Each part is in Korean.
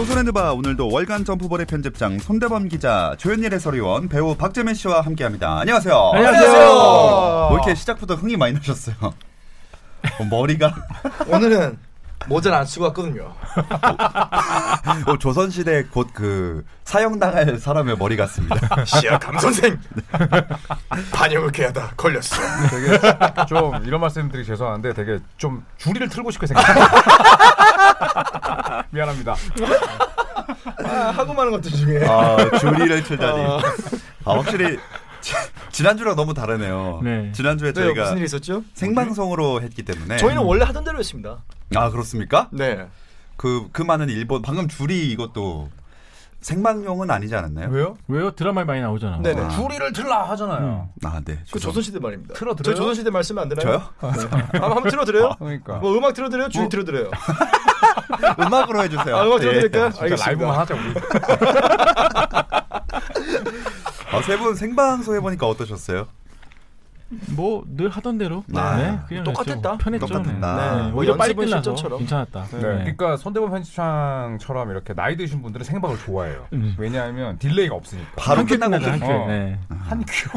조선의 느바 오늘도 월간 점프볼의 편집장 손대범 기자 조현일 해설위원 배우 박재민 씨와 함께합니다. 안녕하세요. 안녕하세요. 뭐 이렇게 시작부터 흥이 많이 나셨어요. 어, 머리가 오늘은 모자를 안 쓰고 왔거든요. 어, 조선시대 곧 그 사형당할 사람의 머리 같습니다. 시아 감 선생 반영을 개하다 걸렸어. 되게 좀 이런 말씀드리기 죄송한데 되게 좀 주리를 틀고 싶게 생겼어요. 미안합니다. 아, 하고 많은 것들 중에 아, 줄이를 틀다니. 아, 확실히 지, 지난주랑 너무 다르네요. 네. 지난주에 네, 저희가 무슨 일 있었죠? 생방송으로 했기 때문에 저희는 원래 하던 대로 했습니다. 아 그렇습니까? 네. 그, 그 많은 일본 방금 줄이 이것도 생방용은 아니지 않았나요? 왜요? 왜요? 드라마에 많이 나오잖아. 네네. 아. 주리를 틀라 하잖아요. 아, 네. 그 조선시대 말입니다. 틀어드려요? 저희 조선시대 말씀면 안 되나요? 저요? 네. 한번, 한번 틀어드려요? 그러니까. 뭐 음악 틀어드려요? 주인 틀어드려요? 음악으로 해주세요. 아, 음악 예. 틀어드릴까요? 진짜 알겠습니다. 라이브만 하자 우리. 아, 세 분 생방송 해보니까 어떠셨어요? 뭐 늘 하던 대로. 아, 네, 그냥 똑같았다. 좀 편했죠. 똑같았다. 네. 네, 오히려 빨리 연습은 끝나서 실전처럼. 괜찮았다. 네. 그러니까 손대범 편집장처럼 이렇게 나이 드신 분들은 생방을 좋아해요. 음. 왜냐하면 delay가 없으니까. 바로 한큐 끝나고 끝나죠, 한 큐. 어. 네. 한 큐.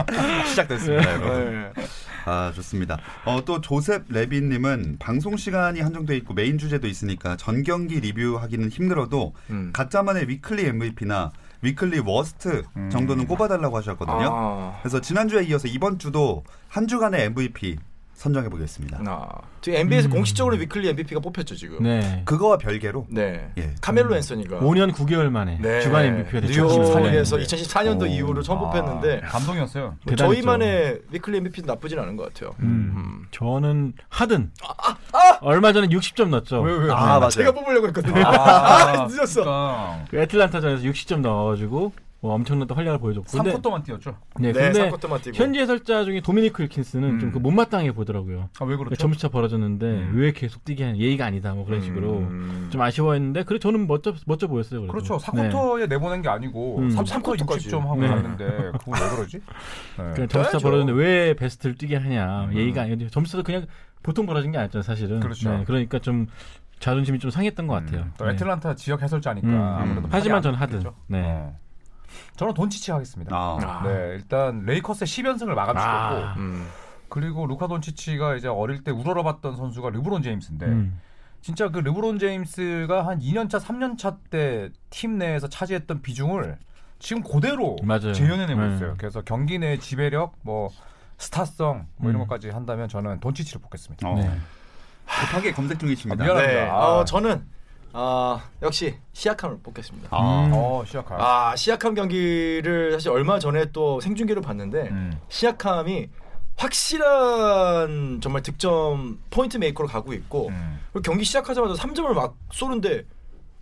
시작됐습니다. 여러분. 네. 아 좋습니다. 어, 또 조셉 레빈님은 방송 시간이 한정돼 있고 메인 주제도 있으니까 전 경기 리뷰하기는 힘들어도 음. 각자만의 weekly MVP나 weekly worst 정도는 꼽아달라고 하셨거든요. 아. 그래서 지난주에 이어서 이번 주도 한 주간의 MVP 선정해 보겠습니다. 아, 지금 NBA에서 공식적으로 weekly MVP가 뽑혔죠 지금. 네. 그거와 별개로 네. 예. 카멜로 앤서니가 5년 9개월 만에 네. 주간 MVP가 됐죠. 뉴욕에서 2014년. 2014년도 오. 이후로 처음 뽑혔는데 아, 감동이었어요. 뭐. 저희만의 weekly MVP도 나쁘진 않은 것 같아요. 음. 음. 저는 하든 얼마 전에 60점 넣었죠. 왜 왜? 아 맞아요. 제가 뽑으려고 했거든요. 아, 아, 늦었어. 그러니까. 그 애틀란타전에서 60점 넣어가지고 뭐 엄청난 활약을 보여줬고. 근데 3쿼터만 뛰었죠. 네, 네, 근데 3쿼터만 뛰고. 현지 해설자 중에 도미니크 윌킨스는 음. 좀그 못마땅해 보더라고요. 아, 왜 그렇죠? 점수차 벌어졌는데 음. 왜 계속 뛰게 하는 예의가 아니다 뭐 그런 식으로 음. 좀 아쉬워했는데 그래 저는 멋져 멋져 보였어요. 그래도. 그렇죠. 네. 4쿼터에 내보낸 게 아니고 음. 3쿼터 3쿼터까지. 60점 하고 네. 갔는데 그거 왜 그러지? 네. 그냥 점수차. 벌어졌는데 왜 베스트를 뛰게 하냐 음. 예의가 아니고 점수도 그냥 보통 벌어진 게 아니었잖아요 사실은. 그렇죠. 네, 그러니까 좀 자존심이 좀 상했던 것 같아요. 음, 또 네. 애틀란타 지역 해설자니까 음. 아무래도 하지만 안 하든. 네. 어. 저는 돈치치 하겠습니다. 아, 아. 네, 일단 레이커스의 10연승을 마감시켰고 아. 음. 그리고 루카 돈치치가 이제 어릴 때 우러러봤던 선수가 르브론 제임스인데 음. 진짜 그 르브론 제임스가 한 2년차, 3년차 때 팀 내에서 차지했던 비중을 지금 그대로 맞아요. 재현해내고 네. 있어요. 그래서 경기 내 지배력, 뭐 스타성 뭐 이런 음. 것까지 한다면 저는 돈치치를 뽑겠습니다. 어. 네. 급하게 검색 중이십니다. 아, 미안합니다. 네. 아. 어, 저는 아, 역시 시아캄을 뽑겠습니다. 아, 음. 어, 시아캄. 아, 시아캄 경기를 사실 얼마 전에 또 생중계로 봤는데 음. 시아캄이 확실한 정말 득점 point maker로 가고 있고 음. 그리고 경기 시작하자마자 3점을 막 쏘는데 뭐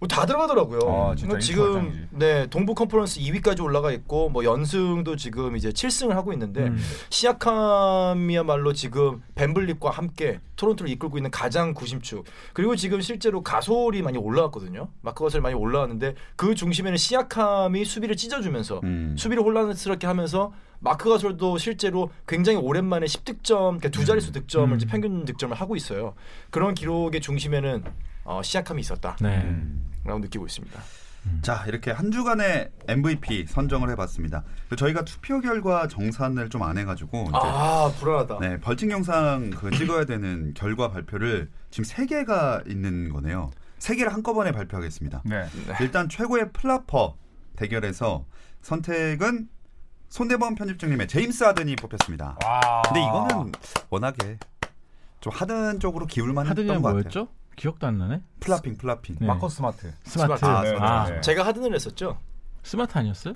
다 들어가더라고요. 아, 진짜 그러니까 지금. 네 동부 컨퍼런스 2위까지 올라가 있고 뭐 연승도 지금 이제 7승을 하고 있는데 음. 시약함이야말로 지금 벤블립과 함께 토론토를 이끌고 있는 가장 구심축 그리고 지금 실제로 가솔이 많이 올라왔거든요. 마크 거슬 많이 올라왔는데 그 중심에는 시약함이 수비를 찢어주면서 음. 수비를 혼란스럽게 하면서 마크 가솔도 실제로 굉장히 오랜만에 10득점, 그러니까 두 자릿수 득점을 음. 이제 평균 득점을 하고 있어요. 그런 기록의 중심에는 어, 시약함이 있었다 라고 네. 음. 느끼고 있습니다. 자 이렇게 한 주간의 MVP 선정을 해봤습니다. 그 저희가 투표 결과 정산을 좀 안 해가지고 이제 아 불안하다. 네, 벌칙 영상 그 찍어야 되는 결과 발표를 지금 세 개가 있는 거네요. 세 개를 한꺼번에 발표하겠습니다. 네. 일단 최고의 flopper 대결에서 선택은 손대범 편집장님의 제임스 하든이 뽑혔습니다. 와. 근데 이거는 워낙에 좀 하든 쪽으로 기울만 했던 것 같아요. 기억도 안 나네. flopping flopping. 네. 마커스 스마트. 스마트. 스마트. 아, 네, 아, 네. 제가 하든을 했었죠. 스마트 아니었어요?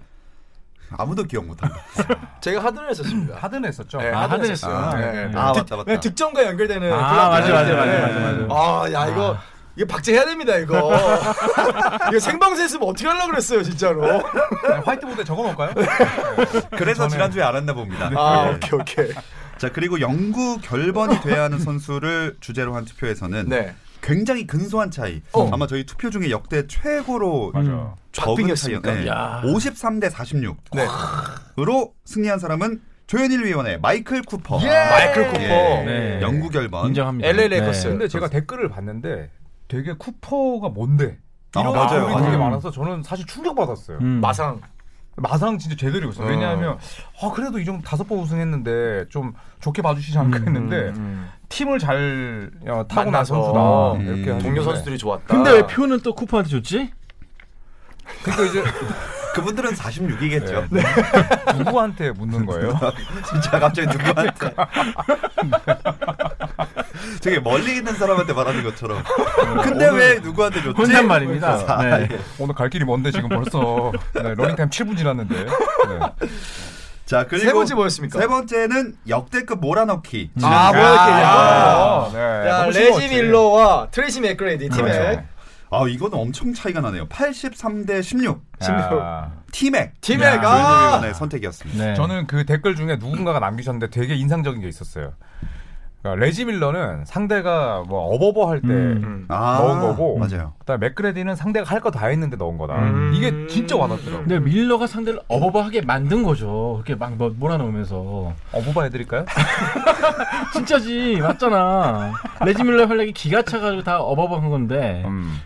아무도 기억 못한다. 제가 하든을 했었습니다. 하든 했었죠. 네, 아, 했었어요. 했어요. 네, 네. 네. 아, 득- 맞다, 맞다. 네, 득점과 연결되는 아, 맞아, 맞아, 네. 맞아, 맞아, 맞아. 아, 야 이거 이거 박제해야 됩니다 이거. 이거 생방송 했으면 어떻게 하려고 그랬어요 진짜로. 화이트보드에 적어놓을까요? 그래서 전에- 지난주에 알았나 봅니다. 아 네. 오케이 오케이. 자 그리고 영구 결번이 돼야 하는 선수를 주제로 한 투표에서는 네. 굉장히 근소한 차이. 어. 아마 저희 투표 중에 역대 최고로 맞아. 적은 박빙이었습니까? 차이. 네. 야. 53대 46. 네. 으로 승리한 사람은 조현일 위원의 마이클 쿠퍼. 예! 마이클 쿠퍼. 네. 영구 결번. 인정합니다. LA 레이커스. 근데 제가 댓글을 봤는데 되게 쿠퍼가 뭔데? 아, 이런 맞아요, 댓글이 되게 맞아요. 많아서 저는 사실 충격 받았어요. 음. 마상. 마상 진짜 제대로 있어요. 어. 왜냐하면 아 그래도 이 정도 다섯 번 우승했는데 좀 좋게 봐주시지 않을까 음, 했는데 음. 팀을 잘 어, 타고 난. 선수다 음. 이렇게. 동료 선수들이 좋았다. 근데 왜 표는 또 쿠퍼한테 줬지? 그러니까 이제 그분들은 46이겠죠. 네. 누구한테 묻는 거예요? 진짜 갑자기 누구한테. 되게 멀리 있는 사람한테 말하는 것처럼. 근데 왜 누구한테 줬지? 혼잣말입니다. 아, 네. 예. 오늘 갈 길이 먼데 지금 벌써 네, 러닝타임 7분 지났는데 네. 자 그리고 세 번째 뭐였습니까? 세 번째는 역대급 몰아넣기. 아. 뭐야, 이렇게, 야. 아, 네. 야 레지. 밀러와 트레이시 맥그레이디 팀의 그렇죠. 아 이거는 엄청 차이가 나네요. 83대 16. 야. 티맥. 티맥의 야, 조현일 아 선택이었습니다. 네. 저는 그 댓글 중에 누군가가 남기셨는데 되게 인상적인 게 있었어요. 그러니까 레지 밀러는 상대가 뭐 어버버 할때 음. 아, 넣은 거고 맞아요. 그다음에 맥그레디는 상대가 할 거 다 했는데 넣은 거다. 음. 이게 진짜 와닿더라고요. 근데 밀러가 상대를 어버버하게 만든 거죠. 그렇게 막 뭐- 몰아넣으면서. 어버버 해드릴까요? 진짜지, 맞잖아. 레지 밀러 활약이 기가 차가지고 다 어버버한 건데, 음.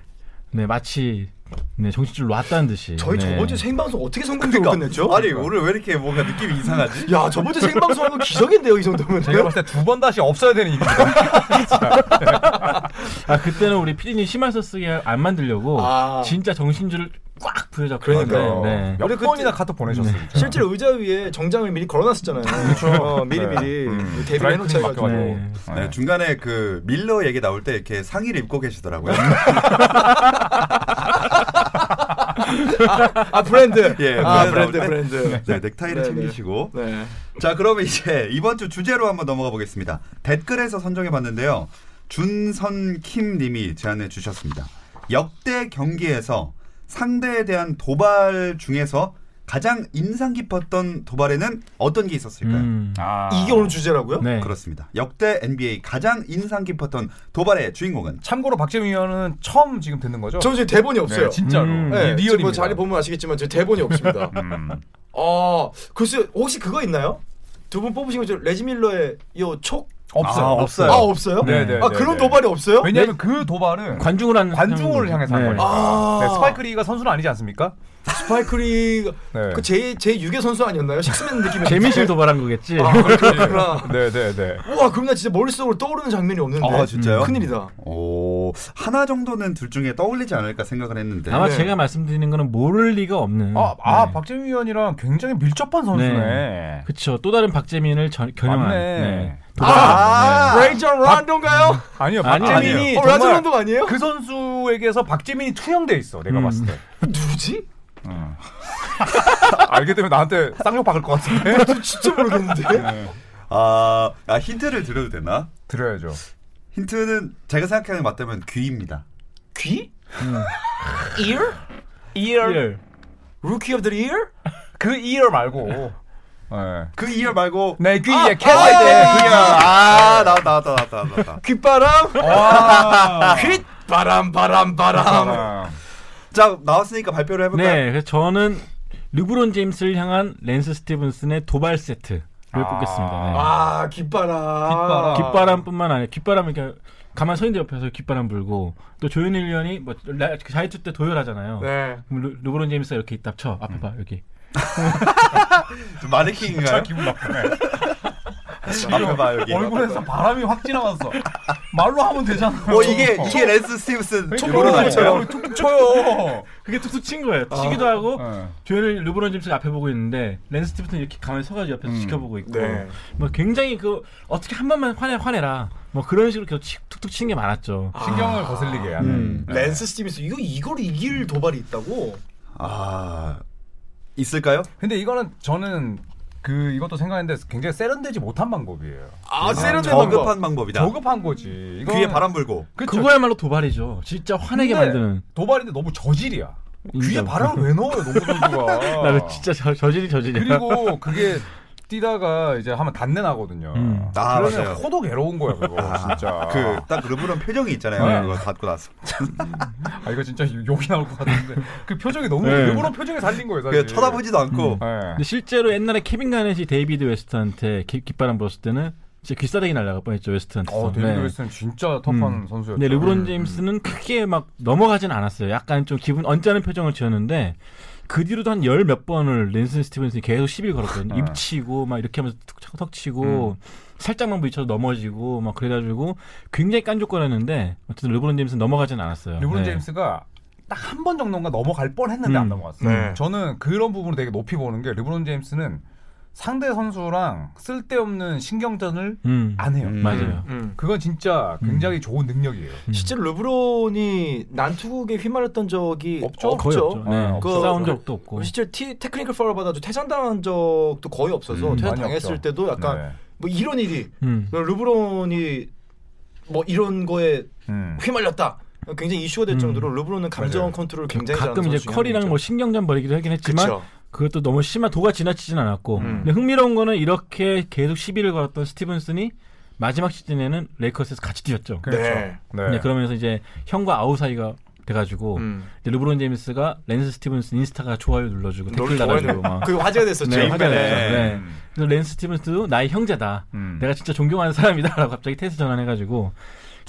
네 마치 네 정신줄 놨다는 듯이. 저희 네. 저번 주 생방송 어떻게 성공적으로 끝냈죠? 아니 오늘 왜 이렇게 뭔가 느낌이 이상하지? 야 저번 주 생방송 하는 거 기적인데요 이 정도면 제가 봤을 때 두 번 다시 없어야 되는 일입니다. 아 그때는 우리 피디님 심할서 쓰게 안 만들려고 아. 진짜 정신줄을 꽉 부여잡고 그러니까요. 했는데, 네. 몇 그때- 번이나 카톡 보내셨어요. 진짜. 실제로 의자 위에 정장을 미리 걸어놨었잖아요. 그렇죠. 어, 미리 미리 음. 대비를 해놓자. 맡겨가지고. 네, 네. 중간에 그 밀러 얘기 나올 때 이렇게 상의를 입고 계시더라고요. 아 브랜드. 예, 아 브랜드 브랜드 브랜드. 네, 넥타이를 네, 네. 챙기시고. 네. 자, 그러면 이제 이번 주 주제로 한번 넘어가 보겠습니다. 댓글에서 선정해 봤는데요. 준선킴 님이 제안해 주셨습니다. 역대 경기에서 상대에 대한 도발 중에서 가장 인상 깊었던 도발에는 어떤 게 있었을까요? 음. 아. 이게 오늘 주제라고요? 네. 그렇습니다. 역대 NBA 가장 인상 깊었던 도발의 주인공은 참고로 박재민 의원은 처음 지금 듣는 거죠? 저 지금 대본이 없어요. 네, 진짜로. 음. 네, 리- 지금 뭐. 자리 보면 아시겠지만 저 대본이 없습니다. 음. 어, 글쎄 혹시 그거 있나요? 두 분 뽑으신 거죠? 레지 밀러의 요 촉? 없어요. 아, 없어요. 아 없어요? 네, 네, 아 네, 그런 네. 도발이 없어요? 왜냐하면 그 도발은 관중을 한 관중을 향해서 한 거니까. 아. 네, 스파이크리가 선수는 아니지 않습니까? 스파이크리가 네. 그제제 6의 선수 아니었나요? 식스맨 느낌이 재민실 도발한 거겠지. 아 그렇구나. 네, 네, 네. 우와 그럼 나 진짜 머릿속으로 떠오르는 장면이 없는데. 아, 진짜요? 큰일이다. 오, 하나 정도는 둘 중에 떠올리지 않을까 생각을 했는데. 아마 네. 제가 말씀드리는 거는 모를 리가 없는. 아, 아 네. 박재민 의원이랑 굉장히 밀접한 선수네. 그쵸. 또 다른 박재민을 전, 겨냥한. 맞네. 네. 아, 아, 레이전 란도인가요? 아니요, 아니, 박재민이 어, 정말 라전 란도 아니에요? 그 선수에게서 박재민이 투영돼 있어. 내가 음. 봤을 때. 누구지? 응. 알게 되면 나한테 쌍욕 박을 것 같은데. 진짜 모르겠는데. 네. 아, 아, 힌트를 드려도 되나? 드려야죠. 힌트는 제가 생각하는 게 맞다면 귀입니다. 귀? ear? ear. Rookie of the year? 그 ear 말고. 네. 그 이어 말고 내 귀에 아, 캐치 아, 돼. 아, 귀야. 아, 나왔다, 나왔다, 나왔다, 나왔다. 귓바람? 와. 귓 바람 바람 바람. 아. 자, 나왔으니까 발표를 해볼까요? 네. 그래서 저는 르브론 제임스를 향한 랜스 스티븐슨의 도발 세트를 아. 뽑겠습니다. 네. 아 귓바람. 귓바람. 귓바람뿐만 아니라 깃바람을 이렇게 가만 서 있는 옆에서 귓바람 불고 또 조현일 위원이 뭐 라- 자유투 때 도열하잖아요. 네. 그럼 르, 르브론 제임스가 이렇게 딱 쳐. 앞에 봐 여기. 좀 마네킹인가요? 진짜 기분 나쁘네. 앞에 봐, 여기. 얼굴에서 바람이 확 지나갔어. 말로 하면 되잖아. 어, 이게, 이게 랜스 스티븐슨 그러니까 일부러 툭툭 쳐요. 그게 툭툭 친 거예요. 치기도 하고 네. 조현일 르브론 제임스가 앞에 보고 있는데 랜스 스티븐슨 이렇게 가만히 서가지고 옆에서 음. 지켜보고 있고 네. 뭐 굉장히 그 어떻게 한 번만 화내 화내라 뭐 그런 식으로 계속 치- 툭툭 치는 게 많았죠. 신경을 거슬리게 하는. 음. 네. 랜스 스티븐슨 이거 이걸 이길 도발이 있다고? 아, 있을까요? 근데 이거는 저는 그 이것도 생각했는데 굉장히 세련되지 못한 방법이에요. 아 세련된 저급한 방법 이다. 저급한 거지. 이건 귀에 바람 불고. 그쵸? 그거야말로 도발이죠. 진짜 화내게 만드는. 도발인데 너무 저질이야. 귀에. 바람을 왜 넣어요, 농구 선수가? 나는 진짜 저, 저질이 저질이야. 그리고 그게 뛰다가 이제 하면 단내 나거든요. 음. 아, 그러면 맞아요. 코도 괴로운 거야 그거 진짜. 그 딱 르브론 표정이 있잖아요. 네. 그거 닫고 나서. 아 이거 진짜 욕이 나올 것 같은데 그 표정이 너무 네. 일부러 표정이 살린 거예요 사실. 그 쳐다보지도 않고. 네. 근데 실제로 옛날에 케빈 가넷이 데이비드 웨스트한테 기, 귓바람 불었을 때는 진짜 귀싸대기 날라갈 뻔했죠 웨스트한테. 어 데이비드 웨스트는 진짜 터프한 음. 선수였죠. 근데 르브론 음. 제임스는 크게 막 넘어가진 않았어요. 약간 좀 기분 언짢은 표정을 지었는데 그 뒤로도 한 열 몇 번을 랜슨 스티븐슨이 계속 시비를 걸었거든요. 네. 입 치고 막 이렇게 하면서 툭, 턱 치고 살짝만 부딪혀도 넘어지고 막 그래가지고 굉장히 깐족거렸는데 어쨌든 르브론 제임스는 넘어가진 않았어요. 르브론 네. 제임스가 딱 한 번 정도인가 넘어갈 뻔했는데 음. 안 넘어갔어요. 네. 저는 그런 부분을 되게 높이 보는 게 르브론 제임스는 상대 선수랑 쓸데없는 신경전을 음. 안 해요. 음. 맞아요. 음. 그건 진짜 굉장히 좋은 능력이에요. 음. 실제로 르브론이 난투극에 휘말렸던 적이 없죠. 거의 없죠. 네. 어, 그- 싸운 적도 없고. 실제 티, 테크니컬 파울 받아도 퇴장당한 적도 거의 없어서 음, 퇴장 많이 당했을 없죠. 때도 약간 네. 뭐 이런 일이 음. 르브론이 뭐 이런 거에 음. 휘말렸다. 굉장히 이슈가 될 음. 정도로 르브론은 감정. 컨트롤 굉장히 가끔 잘하는 이제 커리랑 한 뭐. 신경전 벌이기도 하긴 했지만 그쵸. 그것도 너무 심한 도가 지나치진 않았고 음. 근데 흥미로운 거는 이렇게 계속 시비를 걸었던 스티븐슨이 마지막 시즌에는 레이커스에서 같이 뛰었죠. 그렇죠. 네. 네. 네, 그러면서 이제 형과 아우 사이가 돼가지고 음. 이제 르브론 제임스가 랜스 스티븐슨 인스타에 좋아요 눌러주고 댓글도 달아주고 막 그 화제가 됐었죠. 네, 화제가. 됐죠. 네. 음. 그래서 랜스 스티븐슨도 나의 형제다. 음. 내가 진짜 존경하는 사람이다라고 갑자기 태세 전환해가지고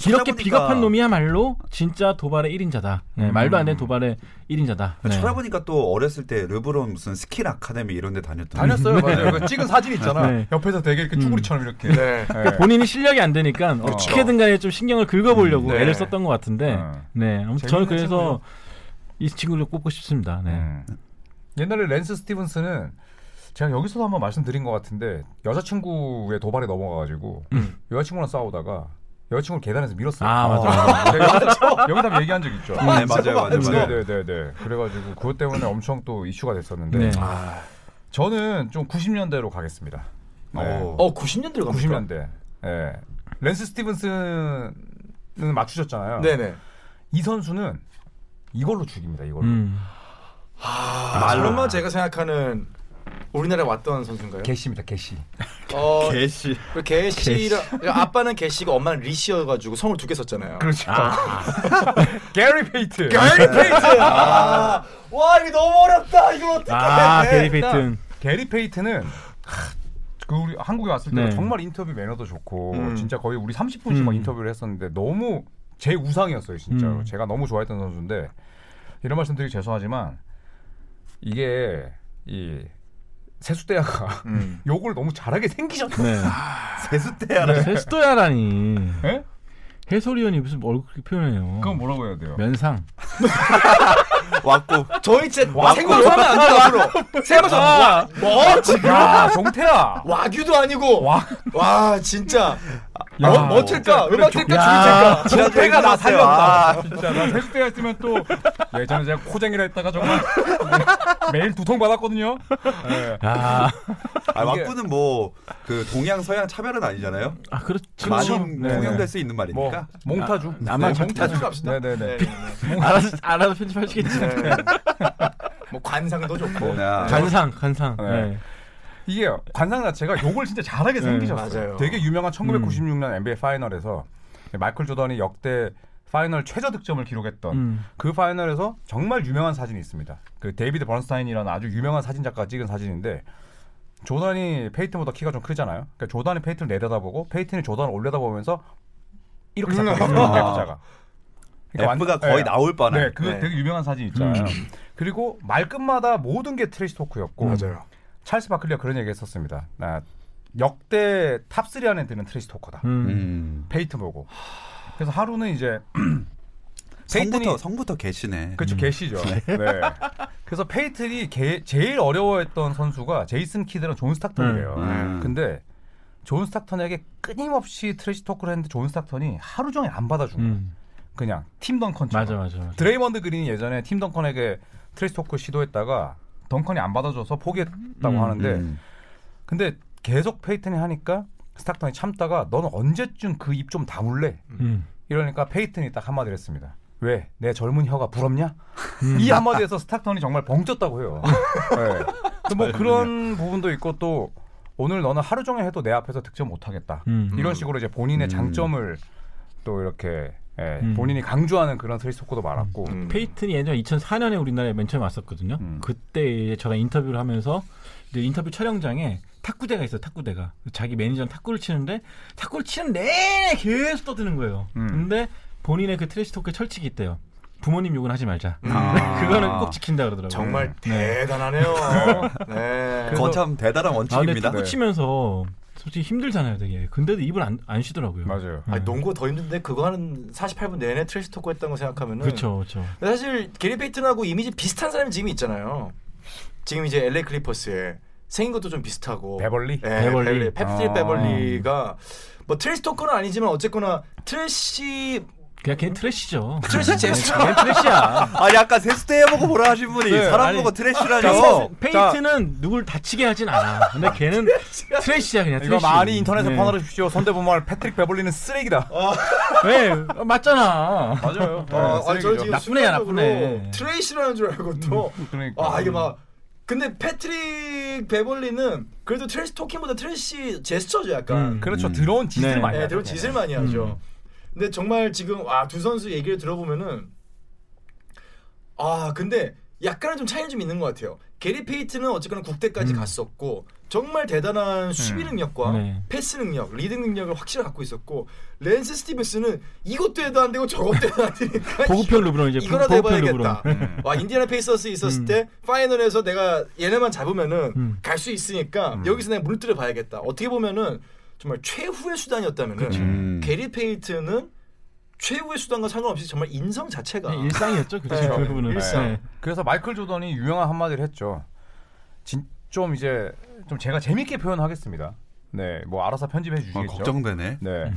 이렇게 비겁한 놈이야말로 진짜 도발의 1인자다. 네, 음. 말도 안 되는 도발의 1인자다. 네. 찾아보니까 또 어렸을 때 르브론 무슨 스킬 아카데미 이런 데 다녔던. 다녔어요, 맞아요. 그 찍은 사진 있잖아. 네. 옆에서 되게 이렇게 음. 쭈구리처럼 이렇게. 네. 네. 본인이 실력이 안 되니까 어떻게든 간에 좀 신경을 긁어보려고 음, 네. 애를 썼던 것 같은데 어. 네 아무튼 저는 그래서 이 친구를 꼽고 싶습니다. 네. 음. 옛날에 랜스 스티븐스는 제가 여기서도 한번 말씀드린 것 같은데 여자친구의 도발에 넘어가가지고 음. 여자친구랑 싸우다가 여자친구를 계단에서 밀었어요. 아 맞아. 맞아. 한번 얘기한 적 있죠. 네, 맞아요, 맞아요, 맞아요. 네네 네. 그래가지고 그것 때문에 엄청 또 이슈가 됐었는데 네. 아, 저는 좀 90년대로 가겠습니다. 네. 어. 어 90년대로 갑니까? 90년대. 예. 랜스 스티븐슨은 맞추셨잖아요. 네네. 이 선수는 이걸로 죽입니다. 이걸로. 음. 아, 말로. 설마 제가 생각하는 우리나라에 왔던 선수인가요? 게씨입니다. 게씨. 어, 게씨. 그 게씨라 아빠는 게씨고 엄마는 리씨여 가지고 성을 두 개 썼잖아요. 그렇죠. 아, 게리 페이튼. 게리 페이튼. 아, 와 이거 너무 어렵다. 이거 어떻게? 아 해? 게리 페이튼. 게리 페이튼은 하, 그 우리 한국에 왔을 때 네. 정말 인터뷰 매너도 좋고 음. 진짜 거의 우리 30분씩 막 음. 인터뷰를 했었는데 너무 제 우상이었어요 진짜로 음. 제가 너무 좋아했던 선수인데 이런 말씀드리기 죄송하지만 이게 이 세숫대야가 음. 욕을 너무 잘하게 생기셨어요. 네. 세수 대야라. 세숫대야라니. 예? 해설위원이 무슨 얼굴 그렇게 표현해요. 그건 뭐라고 해야 돼요? 면상. 왔고. 저희 진짜 생방송 하면 안 돼요 앞으로. 생방송 와, 뭐 지금 야 종태야. 와규도 아니고 와. 와 진짜 야. 뭐, 뭐 틀까? 그래, 음악 조- 틀까? 야. 줄 틀까? 종태가 나. 살렸다. 아. 진짜 나 세수대야 했으면 또 예전에 제가 코쟁이라 했다가 정말 매일 두 통 받았거든요. 예. 아, 아, 왁구는 뭐 그 동양 서양 차별은 아니잖아요. 아 그렇죠. 많이 네, 통용될 네. 수 있는 뭐 말이니까. 몽타주. 나만 네, 몽타주 갑시다. 네네네. 알아서 알아서 편집하시겠지. 네. 뭐 관상도 좋고. 네. 관상, 관상. 네. 네. 이게 관상 자체가 욕을 진짜 잘하게 네, 생기셨어요. 맞아요. 되게 유명한 1996년 NBA 파이널에서 마이클 조던이 역대 파이널 최저 득점을 기록했던 음. 그 파이널에서 정말 유명한 사진이 있습니다. 그 데이비드 버넌스타인이라는 아주 유명한 사진 작가가 찍은 사진인데 조던이 페이튼보다 키가 좀 크잖아요. 그러니까 조던이 페이튼을 내려다보고 페이튼이 조던을 올려다보면서 이렇게 음. 작가가 아. F자가. F가 거의 나올 뻔한. 네, 그 네. 되게 유명한 사진 있잖아요. 음. 그리고 말끝마다 모든 게 trash talk였고 맞아요. 찰스 바클리가 그런 얘기 했었습니다. 나 역대 top3 안에 드는 trash talker다. 음. 음. 페이튼 보고. 그래서 하루는 이제 성부터 성부터 개시네. 그렇죠 음. 개시죠. 네. 그래서 페이튼이 게- 제일 어려워했던 선수가 제이슨 키드랑 존 스탁턴이래요. 음. 근데 존 스탁턴에게 끊임없이 trash talk를 했는데 존 스탁턴이 하루 종일 안 받아준 거야. 음. 그냥 팀 덩컨처럼. 맞아, 맞아. 맞아. 드레이먼드 그린이 예전에 팀 덩컨에게 trash talk 시도했다가 덩컨이 안 받아줘서 포기했다고 음, 하는데 음. 근데 계속 페이튼이 하니까 스탁턴이 참다가 너는 언제쯤 그 입 좀 다물래? 음. 이러니까 페이튼이 딱 한마디를 했습니다. 왜? 내 젊은 혀가 부럽냐? 이 한마디에서 스탁턴이 정말 벙쪘다고 해요. 네. 또뭐 그런 부분도 있고 또 오늘 너는 하루 종일 해도 내 앞에서 득점 못하겠다. 음. 이런 식으로 이제 본인의 음. 장점을 또 이렇게 예, 음. 본인이 강조하는 그런 trash talk도 많았고 음. 페이튼이 예전에 2004년에 우리나라에 맨 처음 왔었거든요. 음. 그때 제가 인터뷰를 하면서 이제 인터뷰 촬영장에 탁구대가 있어요. 탁구대가 자기 매니저는 탁구를 치는데 탁구를 치는 내내 계속 떠드는 거예요. 음. 근데 본인의 그 trash talk에 철칙이 있대요. 부모님 욕은 하지 말자. 아. 그거는 꼭 지킨다 그러더라고요. 정말 네. 대단하네요. 네. 그거 참 대단한 아, 원칙입니다. 탁구 치면서 솔직히 힘들잖아요, 되게. 근데도 입을 안, 안 쉬더라고요. 맞아요. 네. 아니, 농구 더 힘든데 그거 하는 48분 내내 trash talk 했다는 거 생각하면은 그렇죠, 그렇죠. 사실 게리 페이튼하고 이미지 비슷한 사람이 지금 있잖아요. 지금 이제 LA 클리퍼스에 생긴 것도 좀 비슷하고 베벌리? 네, 베벌리. 펩스틸 아. 베벌리가 뭐 trash talk는 아니지만 어쨌거나 트래시 그냥 걔는 trash죠. Trash 제스처. 걔는 trash야. 아니 아까 세수대 해보고 보라 하신 분이 네, 사람 아니, 보고 trash라뇨. 페이튼, 페이튼은 누굴 다치게 하진 않아. 근데 걔는 Trash야 그냥 이거 trash. 많이 인터넷에 네. 퍼나르십시오. 손대범 패트릭 베벌리는 쓰레기다. 왜? 어, 맞잖아. 맞아요. 아, 아니, 저 지금 나쁘네, 순간적으로 나쁘네. 트레이시라는 줄 알고 또 그러니까. 아 이게 막 근데 패트릭 베벌리는 그래도 trash talking보다 trash 제스처죠 약간. 음. 그렇죠. 음. 더러운 짓을 네. 많이 네, 하죠. 더러운 짓을 많이 하죠. 근데 정말 지금 와 두 선수 얘기를 들어보면은 아 근데 약간은 좀 차이는 좀 있는 것 같아요. 게리 페이튼은 어쨌거나 국대까지 음. 갔었고 정말 대단한 수비 능력과 네. 패스 능력, leading 능력을 확실히 갖고 있었고 랜스 스티븐슨은 이것도 해도 안 되고 저것도 해도 안 되니까 보급형 르브론 이제 이거라도 해봐야겠다. 음. 와 인디애나 페이서스 있었을 음. 때 파이널에서 내가 얘네만 잡으면은 음. 갈수 있으니까 여기서 내가 물들여 봐야겠다. 어떻게 보면은 정말 최후의 수단이었다면은 음. 게리 페이튼은 최후의 수단과 상관없이 정말 인성 자체가 네, 일상이었죠. 그렇죠. 네, 그 부분은. 일상. 네. 그래서 마이클 조던이 유명한 한마디를 했죠. 진, 좀 이제 좀 제가 재밌게 표현하겠습니다. 네, 뭐 알아서 편집해 어, 주시겠죠. 걱정되네. 네,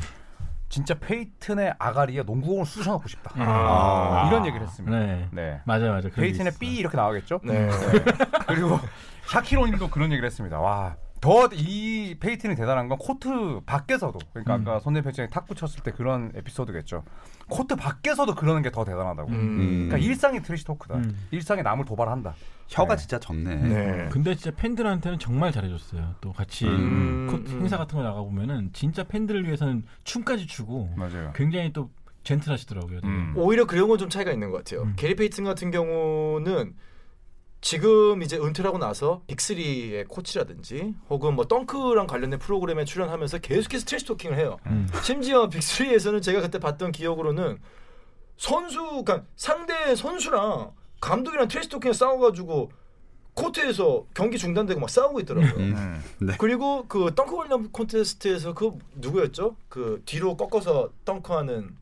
진짜 페이튼의 아가리에 농구공을 쑤셔놓고 싶다. 아. 이런 얘기를 했습니다. 네. 네. 맞아, 맞아. 페이튼의. 삐 이렇게 나가겠죠. 네. 그리고 샤킬 오닐도 그런 얘기를 했습니다. 와. 더 이 페이튼이 대단한 건 코트 밖에서도 그러니까 음. 아까 손대범 편집장이 탁구 쳤을 때 그런 에피소드겠죠. 코트 밖에서도 그러는 게 더 대단하다고. 음. 그러니까 일상이 trash talk다. 음. 일상에 남을 도발한다. 혀가 네. 진짜 적네. 네. 근데 진짜 팬들한테는 정말 잘해줬어요. 또 같이 음, 코트 음. 행사 같은 거 나가 보면은 진짜 팬들을 위해서는 춤까지 추고 맞아요. 굉장히 또 gentle하시더라고요. 음. 오히려 그런 건 좀 차이가 있는 것 같아요. 음. 게리 페이튼 같은 경우는 지금 이제 은퇴를 하고 나서 빅3의 코치라든지 혹은 뭐 덩크랑 관련된 프로그램에 출연하면서 계속해서 trash talking을 해요. 음. 심지어 빅3에서는 제가 그때 봤던 기억으로는 선수, 그러니까 상대 선수랑 감독이랑 trash talking에 싸워가지고 코트에서 경기 중단되고 막 싸우고 있더라고요. 음. 음. 네. 그리고 그 덩크 관련 콘테스트에서 그 누구였죠? 그 뒤로 꺾어서 덩크하는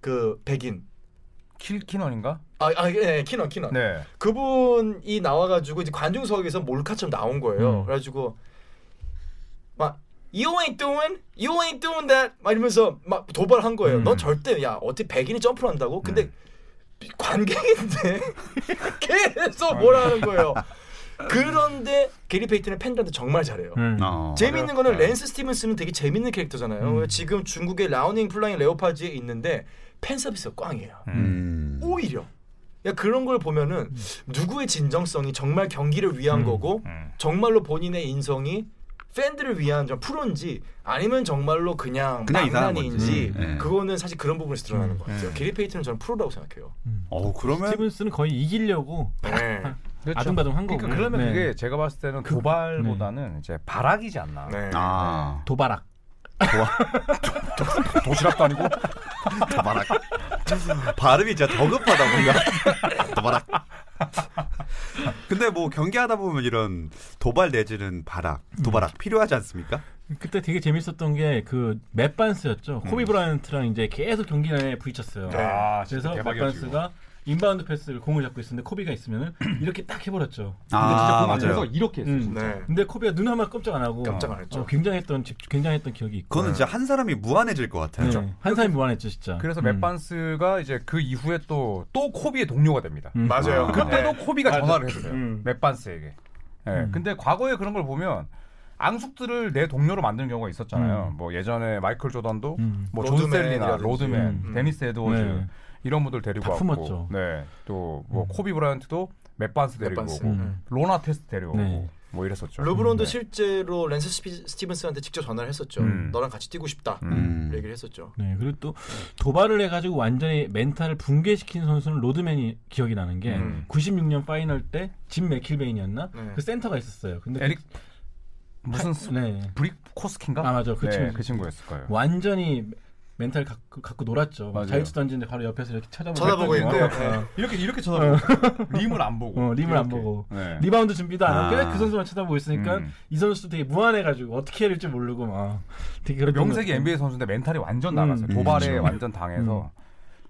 그 백인. 킬가넌인가? 아, 아, 예, 키넌, 키넌. 네. 그분이 나와가지고 이제 관중석에서 몰카처럼 나온 거예요. 음. 그래가지고 막 You ain't doing, you ain't doing that 막 이러면서 막 도발한 거예요. 음. 너 절대 야 어떻게 백인이 점프를 한다고? 근데 관객인데 계속 뭐라 하는 거예요. 그런데 게리 페이튼은 팬들한테 정말 잘해요. 음. 어. 재밌는 거는 네. 랜스 스티븐슨은 되게 재밌는 캐릭터잖아요. 음. 지금 중국의 랴오닝 플라잉 레오파즈에 있는데 팬 서비스가 꽝이에요. 음. 오히려 야 그런 걸 보면은 누구의 진정성이 정말 경기를 위한 음. 거고 음. 정말로 본인의 인성이 팬들을 위한 좀 프로인지 아니면 정말로 그냥 그냥 망나니인지 건지. 네. 그거는 사실 그런 부분에서 드러나는 것 같아요. 음. 게리 페이튼은 저는 프로라고 생각해요. 어 그러면 스티븐스는 거의 이기려고 네. 그렇죠. 아둥바둥 한 거고. 그러니까 그러면 네. 그게 제가 봤을 때는 도발보다는 이제 발악이지 않나. 네. 아 도바락. 도시락도 아니고 도바락 발음이 진짜 더 급하다 뭔가 도바락 근데 뭐 경기하다 보면 이런 도발 내지는 바락 도바락 필요하지 않습니까? 그때 되게 재밌었던 게 그 맷반스였죠. 코비 브라이언트랑 이제 계속 경기 내에 부딪혔어요. 네. 아, 그래서 맷반스가 인바운드 패스를 공을 잡고 있었는데 코비가 있으면은 이렇게 딱 해버렸죠. 아, 맞아요. 이렇게 했어요. 음. 진짜. 네. 근데 코비가 눈 하나 깜짝 안 하고 깜짝 안 했죠. 어, 굉장했던 집- 굉장했던 기억이 있고. 그거는 진짜 한 사람이 무안해질 것 같아요. 네. 한 사람이 무안했죠 진짜. 그래서 음. 맷반스가 이제 그 이후에 또또 코비의 동료가 됩니다. 음. 맞아요. 아. 그때도 네. 코비가. 전화를 했어요. 음. 맷반스에게. 예, 음. 근데 과거에 그런 걸 보면 앙숙들을 내 동료로 만드는 경우가 있었잖아요. 음. 뭐 예전에 마이클 조던도 음. 뭐 존 샐리나. 로드맨, 음. 데니스 에드워즈 네. 이런 분들 데리고 다 왔고, 품었죠. 네, 또뭐 음. 코비 브라이언트도 맷 반스 데리고 맷반스. 오고, 음. 론 아테스트 데리고 네. 오고, 뭐 이랬었죠. 르브론도 네. 실제로 랜스 스피- 스티븐스한테 직접 전화를 했었죠. 음. 너랑 같이 뛰고 싶다. 음. 얘기를 했었죠. 네, 그리고 또 도발을 해가지고 완전히 멘탈을 붕괴시킨 선수는 로드맨이 기억이 나는 게 음. 96년 파이널 때 짐 맥킬베인이었나? 네. 그 센터가 있었어요. 근데 에릭 무슨 스- 그, 네. 브릭코스킨가? 아 맞아 그 네, 친구 그 친구였을 거예요. 완전히 멘탈 갖고, 갖고 놀았죠. 맞아요. 자유투 던지는데 바로 옆에서 이렇게 쳐다보고. 있는데, 어. 이렇게 이렇게 쳐다보고 림을 안 보고. 어, 림을 안 이렇게. 보고. 네. 리바운드 준비도 안 하고 아. 그 선수만 쳐다보고 있으니까 음. 이 선수도 되게 무안해가지고 어떻게 해야 될지 모르고 막 되게 그런 명색이 NBA 선수인데 멘탈이 완전 나갔어요. 음. 도발에. 완전 당해서.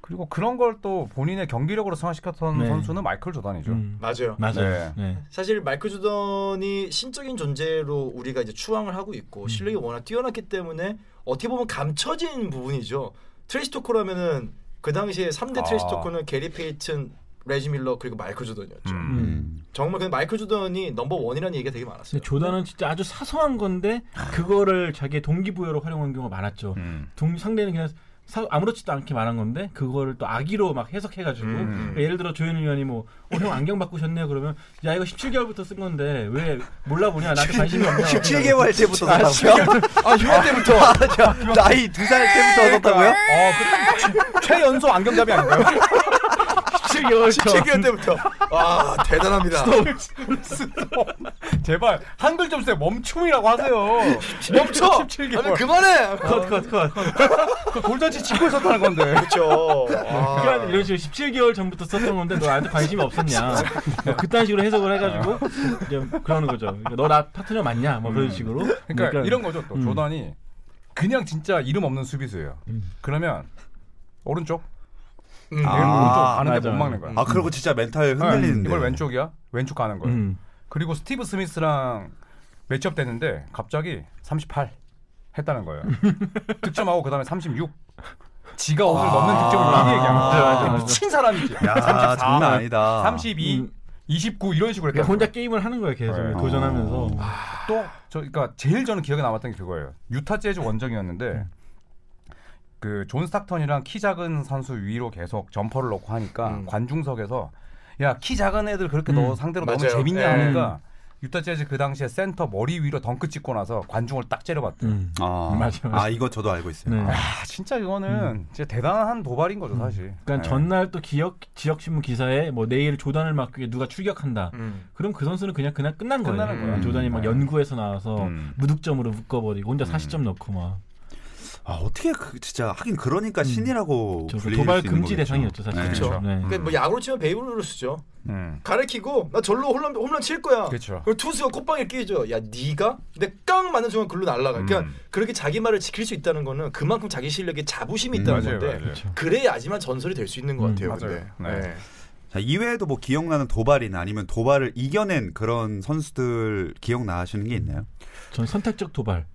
그리고 그런 걸 또 본인의 경기력으로 승화시켰던 네. 선수는 마이클 조단이죠. 음. 맞아요. 맞아요. 네. 네. 사실 마이클 조던이 신적인 존재로 우리가 이제 추앙을 하고 있고 실력이 워낙 뛰어났기 때문에 어떻게 보면 감춰진 부분이죠. trash talker라면은 그 당시에 3대 아. trash talker는 게리 페이튼, 레지 밀러 그리고 마이클 조던이었죠. 음. 음. 정말 그 마이클 조던이 number one이라는 얘기가 되게 많았어요. 근데 조단은 진짜 아주 사소한 건데 그거를 자기의 동기부여로 활용한 경우가 많았죠. 음. 동, 상대는 그냥 사- 아무렇지도 않게 말한 건데 그거를 또 악의로 막 해석해가지고 음. 그러니까 예를 들어 조현일 위원이 뭐 어, 형 안경 바꾸셨네요 그러면 야 이거 17개월부터 쓴 건데 왜 몰라보냐 나한테 관심이 없냐 17개월 때부터 아, 썼다고요? 아 유년 때부터 나이 두살 때부터 썼다고요? 어, 그 최연소 안경잡이 아닌가요? 17개월 17개월 때부터 와 대단합니다. 제발 한글 좀 쓰세요. 멈춤이라고 하세요. 멈춰. 17개월. 아니 그만해. 컷 컷 컷 그 돌잔치 짓고 있었다는 건데. 그렇죠. 그러니까 이런 식으로 17개월 전부터 썼던 건데 너 나한테 관심이 없었냐 뭐 그딴 식으로 해석을 해가지고 이제 그러는 거죠 너나 파트너 맞냐 뭐 그런 식으로 그러니까, 이런 거죠. 또 음. 조던이 그냥 진짜 이름 없는 수비수예요. 음. 그러면 오른쪽 음. 아. 가는데 맞아. 못 막는 거야. 아 그리고 진짜 멘탈 네, 흔들리는데. 이걸 왼쪽이야? 왼쪽 가는 거예요. 음. 그리고 스티브 스미스랑 매치업 됐는데 갑자기 38 했다는 거예요. 득점하고 그다음에 36. 지가 오늘 넣는 득점을 아. 얘기하는 맞아, 맞아, 거야. 미친 사람이지. 야 34, 장난 아니다. 32, 음. 29 이런 식으로 그러니까 했다. 혼자 게임을 하는 거예요 계속 네. 도전하면서 또 저 그러니까 제일 저는 기억에 남았던 게 그거예요. 유타 재즈 원정이었는데 그 존 스탁턴이랑 키 작은 선수 위로 계속 점퍼를 넣고 하니까 음. 관중석에서 야 키 작은 애들 그렇게 음. 너 상대로 너무 맞아요. 재밌냐 예. 하니까 유타 재즈 그 당시에 센터 머리 위로 덩크 찍고 나서 관중을 딱 째려봤대요. 음. 아, 맞아, 맞아. 아 이거 저도 알고 있어요. 네. 아, 아 진짜 이거는 진짜 대단한 도발인 거죠 사실. 그러니까 네. 전날 또 기억 지역 신문 기사에 뭐 내일 조단을 막기 위해 누가 출격한다. 음. 그럼 그 선수는 그냥 그냥 끝난 거예요. 끝나는 거예요. 조단이 막 네. 연구해서 나와서 음. 무득점으로 묶어버리고 혼자 음. 40점 넣고 막 아, 어떻게 그 진짜 하긴 그러니까 신이라고 저 불릴 도발 금지. 대상이었죠 사실. 네. 그쵸. 네. 그러니까 뭐 야구로 치면 베이브 루스죠. 음. 가르키고 나 절로 홈런 홈런 칠 거야. 그렇죠. 그리고 투수가 콧방귀 뀌죠. 야 네가 근데 깡 맞는 순간 글로 날아가. 그러니까 음. 그렇게 자기 말을 지킬 수 있다는 거는 그만큼 자기 실력에 자부심이 음, 있다는 맞아요, 건데 맞아요. 그렇죠. 그래야지만 전설이 될 수 있는 것 음, 같아요. 맞아요. 근데. 네. 네. 자, 이외에도 뭐 기억나는 도발이나 아니면 도발을 이겨낸 그런 선수들 기억나시는 게 있나요? 전 선택적 도발.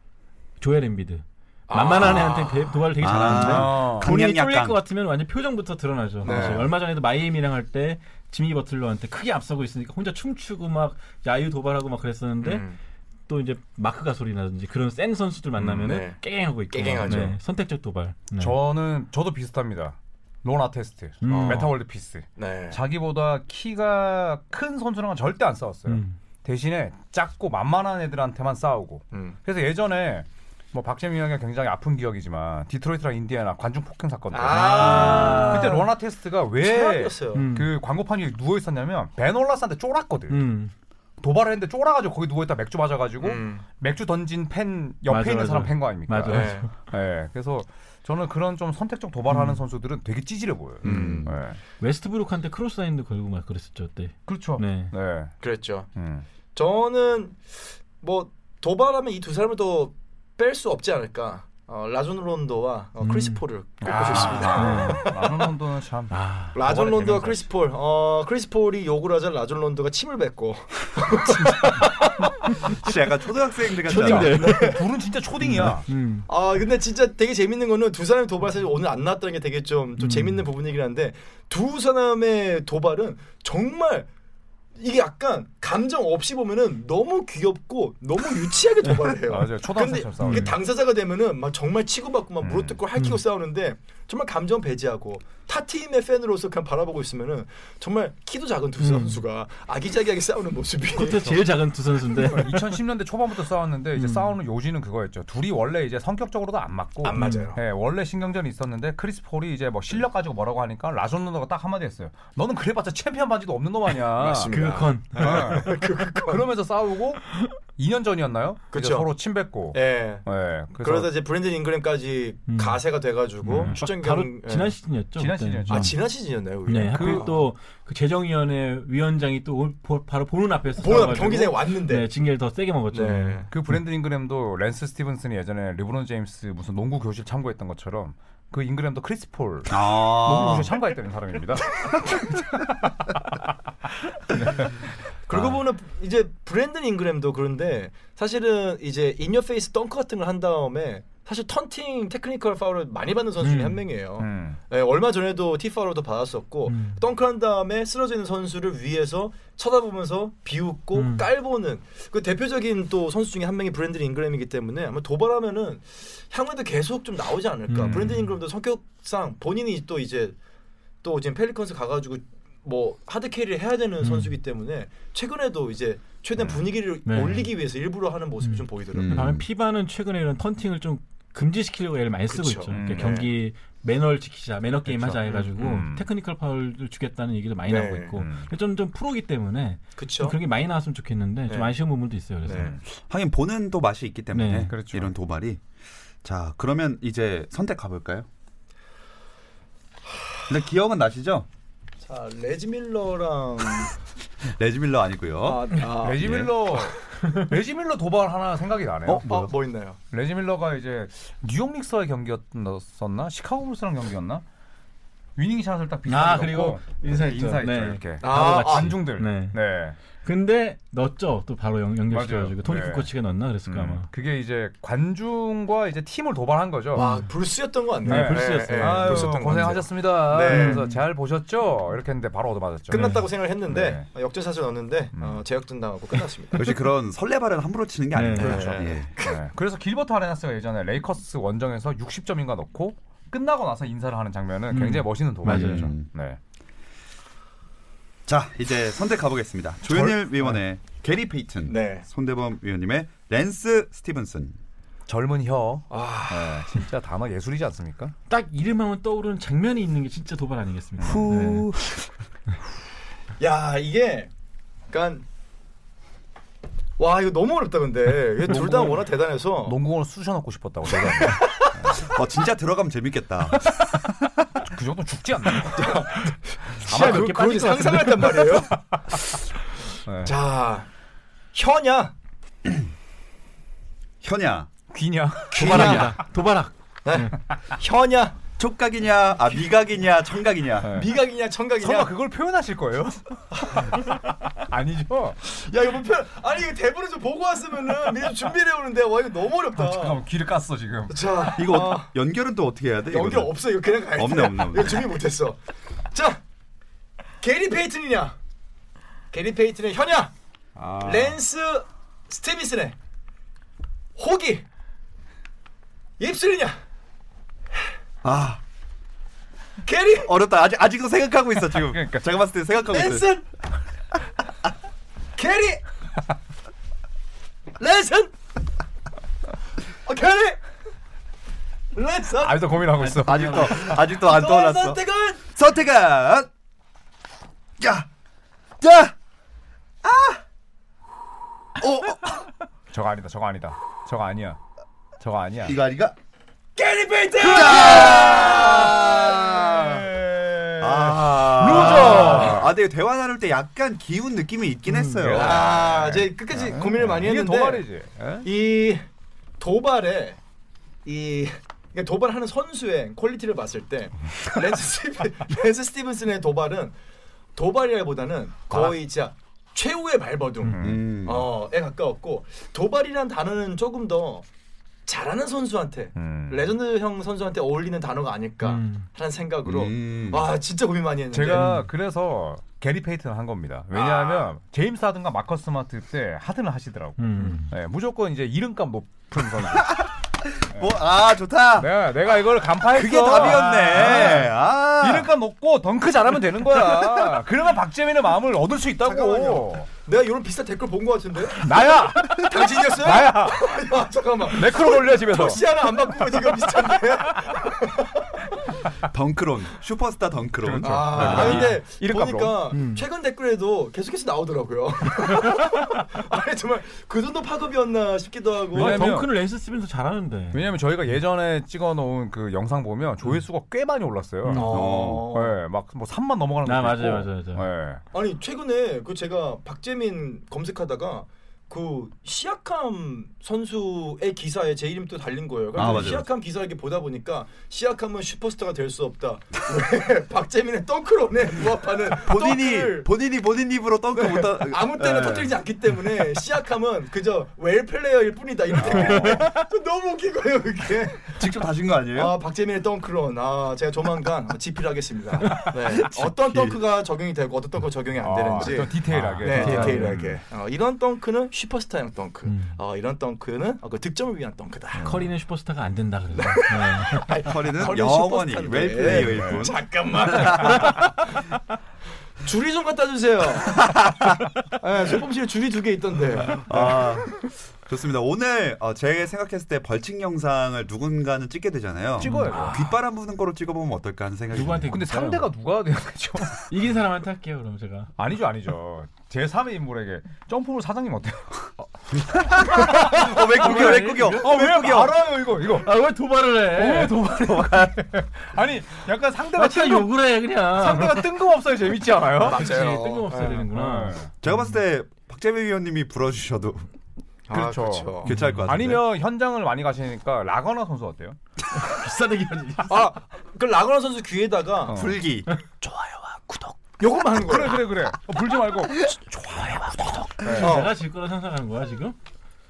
조엘 엠비드. 만만한 애한테 배- 도발을 되게 아. 잘하는데 아. 본인이 쫄릴. 것 같으면 완전 표정부터 드러나죠. 네. 사실 얼마 전에도 마이애미랑 할 때 지미 버틀러한테 크게 앞서고 있으니까 혼자 춤추고 막 야유 도발하고 막 그랬었는데 음. 또 이제 마크 가솔이라든지 그런 센 선수들 만나면 은 음, 네. 깨갱하고 있고 깨갱하죠. 네, 선택적 도발. 네. 저는 저도 비슷합니다. 론 아테스트, 음. 메타월드 피스. 네. 자기보다 키가 큰 선수랑은 절대 안 싸웠어요. 음. 대신에 작고 만만한 애들한테만 싸우고. 음. 그래서 예전에 뭐 박재민 형이 굉장히 아픈 기억이지만 디트로이트랑 인디애나 관중 폭행 사건 때 아. 그때 론 아테스트가 왜 그 최악이었어요. 음. 광고판 위에 누워 있었냐면 벤 월라스한테 쫄았거든. 음. 도발을 했는데 쫄아가지고 거기 누워 있다 맥주 맞아가지고 음. 맥주 던진 팬 옆에 맞아, 있는 맞아. 사람 팬 거 아닙니까? 맞아. 네. 네, 그래서 저는 그런 좀 선택적 도발하는 음. 선수들은 되게 찌질해 보여요. 음. 네. 웨스트브룩한테 clothesline도 걸고 막 그랬었죠 그때. 그렇죠. 네. 네. 그랬죠. 음. 저는 뭐 도발하면 이 두 사람을 더 뺄 수 없지 않을까. 어, 라존 론도와 어, 음. 크리스 폴을 꼽고 싶습니다. 네. 라는 정도는 참. 아. 라존 론도와. 크리스 폴. 어, 크리스 폴이 욕을 하자 라존 론도가 침을 뱉고. 진짜 약간 초등학생들 같지 초딩들. 않아? 둘은 진짜 초딩이야. 음. 아 근데 진짜 되게 재밌는 거는 두 사람의 도발 사실 오늘 안 나왔다는 게 되게 좀, 좀 음. 재밌는 부분이긴 한데 두 사람의 도발은 정말 이게 약간 감정 없이 보면은 너무 귀엽고 너무 유치하게 도발을 해요. 맞아요. 근데 초등학생처럼 싸우죠. 이게 당사자가 되면은 막 정말 치고받고 막 음. 물어뜯고 할퀴고 싸우는데 정말 감정 배제하고 타 팀의 팬으로서 그냥 바라보고 있으면은 정말 키도 작은 두 선수가 아기자기하게 싸우는 모습이 그것도 제일 작은 두 선수인데 2010년대 초반부터 싸웠는데 이제 음. 싸우는 요지는 그거였죠. 둘이 원래 이제 성격적으로도 안 맞고 안 맞아요. 예, 원래 신경전이 있었는데 크리스 폴이 이제 뭐 실력 가지고 뭐라고 하니까 라존 론도가 딱 한마디 했어요. 너는 그래봤자 챔피언 반지도 없는 놈 아니야. 맞습니다. 그건 예. 그러면서 싸우고 2년 전이었나요? 그쵸. 서로 침 뱉고. 예. 예, 그러다 이제 브랜든 잉그램까지 음. 가세가 돼가지고 음. 출전 바로 경 예. 지난 시즌이었죠. 지난. 시즌이었죠. 아 지난 시즌이었나요? 우리? 네, 하필 그- 또그 재정위원회 위원장이 또 올- 보- 바로 보는 앞에서 보는 싸워가지고 경기장에 왔는데. 네, 징계를 더 세게 먹었죠. 네. 그 브랜든 잉그램도 랜스 스티븐슨이 예전에 르브론 제임스 무슨 농구 교실 참가했던 것처럼 그 잉그램도 크리스 폴 농구 아. 교실 참가했다는 사람입니다. 그러고 아. 보면 이제 브랜든 잉그램도 그런데 사실은 이제 in your face 덩크 같은 걸 한 다음에 사실 taunting 테크니컬 파울을 많이 받는 선수 중에 음. 한 명이에요. 음. 예, 얼마 전에도 T 파울도 받았었고 음. 덩크한 다음에 쓰러져 있는 선수를 위에서 쳐다보면서 비웃고 음. 깔보는 그 대표적인 또 선수 중에 한 명이 브랜든 잉그램이기 때문에 아마 도발하면은 향후에도 계속 좀 나오지 않을까. 음. 브랜든 잉그램도 성격상 본인이 또 이제 또 지금 펠리컨스 가가지고 뭐 hard carry를 해야 되는 음. 선수기 때문에 최근에도 이제 최대한 분위기를 네. 올리기 위해서 일부러 하는 모습이 음. 좀 보이더라고요. 음. 반면 피바는 최근에 이런 taunting을 좀 금지시키려고 애를 많이 쓰고 그쵸. 있죠. 음, 그러니까 네. 경기 매너를 지키자, 매너 게임 그쵸. 하자 해가지고 음. 테크니컬 파울을 주겠다는 얘기도 많이 네. 나오고 있고 음. 좀, 좀 프로기 때문에 그렇죠. 좀 그런 게 많이 나왔으면 좋겠는데 좀 네. 아쉬운 부분도 있어요. 그래서 네. 하긴 보는 또 맛이 있기 때문에 네, 그렇죠. 이런 도발이. 자 그러면 이제 선택 가볼까요? 근데 기억은 나시죠? 자 레지 밀러랑 레지 밀러 아니고요. 아, 아, 레지 밀러 레지 밀러 도발 하나 생각이 나네요. 어? 아, 뭐 있나요? 레지 밀러가 이제 뉴욕 닉스와의 경기였었나 시카고 불스랑 경기였나 winning shot을 딱 비슷하게 아 그리고 인사했죠. 인사했죠 네. 이렇게 아, 같이. 관중들 네. 네. 근데 넣었죠. 또 바로 연, 연결시켜가지고 맞아요. 토니 네. 쿠코치가 넣었나 그랬을까 음, 아마. 그게 이제 관중과 이제 팀을 도발한 거죠. 와 불스였던 것 같네요. 네, 불스였어요. 아유, 불스였던 것 같아요. 고생하셨습니다. 네. 그래서 잘 보셨죠? 이렇게 했는데 바로 얻어맞았죠. 끝났다고 생각을 했는데 네. 어, 역전샷을 넣었는데 음. 어, 제역전 당하고 끝났습니다. 역시 그런 설레발은 함부로 치는 게 네, 아닙니다. 그렇죠. 예. 네. 그래서 길버트 아레나스가 예전에 레이커스 원정에서 60점인가 넣고 끝나고 나서 인사를 하는 장면은 음. 굉장히 멋있는 도발이었죠. 맞아요. 네. 자 이제 선택 가보겠습니다. 조현일 위원의 게리 페이튼, 네. 손대범 위원님의 랜스 스티븐슨. 젊은 혀. 아, 네, 진짜 단어 예술이지 않습니까? 딱 이름하면 떠오르는 장면이 있는 게 진짜 도발 아니겠습니까? 후. 야 이게 그러니까 와 이거 너무 어렵다 근데 둘 다 워낙 대단해서 농구공을 쑤셔 넣고 싶었다고 내가. 어 진짜 들어가면 재밌겠다. 그 정도 죽지 않나요? 아마 그, 그렇게 빠질 것 같은데. 상상을 했단 말이에요. 네. 자 혀냐 현야, 귀냐? 도발합니다. 도발학. 네. 혀냐 촉각이냐, 아 미각이냐, 청각이냐. 네. 미각이냐 청각이냐 설마 그걸 표현하실 거예요? 아니죠? 야 이거 뭐 편... 아니 이거 대본을 좀 보고 왔으면은 미리 좀 준비를 해오는데 와 이거 너무 어렵다. 아, 잠깐만 귀를 깠어 지금. 자 이거 어- 아, 연결은 또 어떻게 해야 돼? 연결 이거는? 없어 이거 그냥 가야 돼. 없네, 없네, 없네. 이거 준비 못했어. 자 게리 페이튼이냐 게리 페이튼의 혀냐 아. 랜스 스티비슨의 호기 입술이냐 아 게리 어렵다. 아직 아직도 생각하고 있어 지금. 그러니까. 제가 봤을 때 생각하고 있어. 랜슨 게리 랜슨 어 게리 랜슨 아직도 고민하고 있어. 아직도 아직도 안 너의 떠올랐어. 선택은 선택은 야, 자, 아, 오, 저거 아니다. 저거 아니다. 저거 아니야. 저거 아니야. 이거 아닌가? 게리 페이튼 아, 아, 근데 대화 나눌 때 약간 기운 느낌이 있긴 했어요. 아, 이제 끝까지 고민을 많이 했는데 도발이지. 예? 이 도발에 이 그러니까 도발하는 선수의 quality를 봤을 때 스티븐, 랜스 스티븐슨의 도발은 도발이라기보다는 거의 진짜 최후의 발버둥 음. 어에 가까웠고 도발이란 단어는 조금 더 잘하는 선수한테 음. legend형 선수한테 어울리는 단어가 아닐까 음. 하는 생각으로 음. 아 진짜 고민 많이 했는데 제가 그래서 게리 페이튼 한 겁니다. 왜냐하면 제임스 하든과 마커스 스마트 때 하든을 하시더라고. 음. 네, 무조건 이제 이름값 높은 선수. 뭐, 아, 좋다. 내가 내가 이걸 간파했어. 그게 답이었네. 아. 이름값 높고 덩크 잘하면 되는 거야. 그러면 박재민의 마음을 얻을 수 있다고. 잠깐만요. 내가 이런 비슷한 댓글 본 것 같은데 나야, 당신이었어요? 나야. 야, 잠깐만 매크로 올려 집에서. 토시 하나 안 바꾸고 이거 비슷한데 덩크론. 슈퍼스타 덩크론. 그렇죠. 아, 네. 근데 이름값 보니까 음. 최근 댓글에도 계속해서 나오더라고요. 아니 정말 그 정도 파급이었나 싶기도 하고. 와, 왜냐면- 덩크는 랜스 스면서 잘하는데. 왜냐면 저희가 예전에 찍어놓은 그 영상 보면 조회수가 꽤 많이 올랐어요. 어. 네, 막뭐 3만 넘어가는 아, 것도 맞아요. 맞아요, 맞아요. 네. 아니 최근에 그 제가 박재민 검색하다가 그 시아캄 선수의 기사에 제 이름도 달린 거예요. 그래서 아, 맞아요, 시아캄 기사 이렇게 보다 보니까 시아캄은 슈퍼스타가 될 수 없다. 왜 박재민의 덩크론에 부합하는 본인이 덩크를 본인이 본인 입으로 덩크 못 하. 아무 때나 네. 터뜨리지 않기 때문에 시아캄은 그저 role player일 뿐이다 이런 댓글이 너무 거예요 그게. 직접 하신 거 아니에요? 아 박재민의 덩크론 아 제가 조만간 집필 하겠습니다. 네. 어떤 덩크가 적용이 되고 어떤 덩크가 적용이 안 되는지 아, 좀 디테일하게. 네, 아, 디테일하게. 어, 이런 덩크는 슈퍼스타형 덩크. 음. 어, 이런 덩크는 어, 그 득점을 위한 덩크다. 커리는 슈퍼스타가 안 된다 그래서. 네. 커리는 커리는 영원히. 웰플레이어일 뿐. 잠깐만. 줄이 좀 갖다 주세요. 네, 소품실에 줄이 두 개 있던데. 아, 좋습니다. 오늘 어, 제가 생각했을 때 벌칙 영상을 누군가는 찍게 되잖아요. 찍어야죠. 뒷바람 부는 거로 찍어보면 어떨까 하는 생각이 누구한테. 근데? 상대가 누가 돼야 되죠? 이긴 사람한테 할게요 그럼 제가. 아니죠, 아니죠. 제 3의 인물에게 점프볼 사장님 어때요? 어, 왜 구겨, 왜 구겨? 아, 왜 알아요, 이거, 이거. 아 왜 도발을 해? 왜 도발을 아니, 약간 상대가 아, 뜬금, 욕을 해 그냥. 상대가 뜬금없어요. 재밌지 않아요? 그렇지, 뜬금없어야 되는구나. 네. 제가 봤을 때 박재민 위원님이 불어주셔도 그렇죠. 아, 그렇죠. 괜찮을 것 같은데. 아니면 현장을 많이 가시니까 라거나 선수 어때요? 비싸대기 하지. 아, 그 라그나 선수 귀에다가 어. 불기. 요것만 하는 그래, 거예요. 그래, 그래. 어, 불지 말고. 내가 질 거라 생각하는 거야 지금?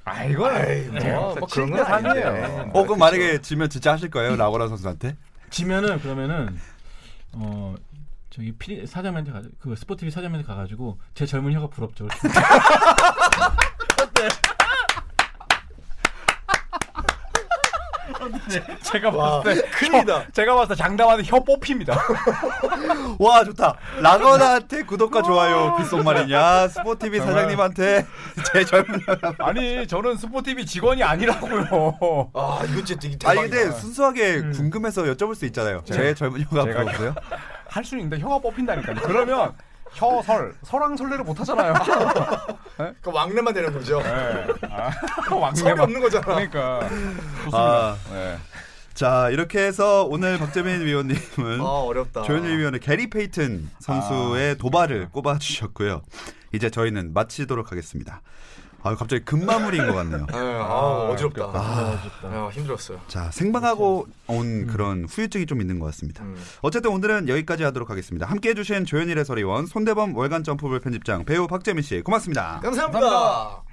아, 이건 아이, 뭐, 뭐 그런 건 아닌데. 어, 그럼 만약에 지면 진짜 하실 거예요? 라고라 선수한테? 지면은 그러면은 어 저기 피 사장한테 가, 그 스포티비 사장한테 가가지고 제 젊은 혀가 부럽죠. 이렇 게. 제가 와, 봤을 때 큰일이다. 제가 봤을 때 장담하는 혀 뽑힙니다. 와, 좋다. 라거나한테 구독과 좋아요 귓속말이냐? 스포티비 정말. 사장님한테 제 젊은 아니, 저는 스포티비 직원이 아니라고요. 아, 이거 진짜 되게 아니 대박이다. 근데 순수하게 궁금해서 여쭤볼 수 있잖아요. 제 젊은 혀가 제가 부러우세요? 할 수는 있는데 혀가 뽑힌다니까요. 그러면 혀설 설왕설래를 못 하잖아요. 그 왕래만 되는 거죠. 네. 아, 왕래만. 없는 거잖아. 그러니까 좋습니다. 아, 네. 자 이렇게 해서 오늘 박재민 위원님은 아, 어렵다. 조현일 위원의 게리 페이튼 선수의 도발을 꼽아주셨고요. 이제 저희는 마치도록 하겠습니다. 아 갑자기 금마무리인 것 같네요. 네, 아, 어지럽다. 아, 아, 힘들었어요. 자 생방하고 온 그런 후유증이 좀 있는 것 같습니다. 음. 어쨌든 오늘은 여기까지 하도록 하겠습니다. 함께해 주신 조현일 해설위원, 손대범 월간 점프볼 편집장, 배우 박재민 씨 고맙습니다. 감사합니다.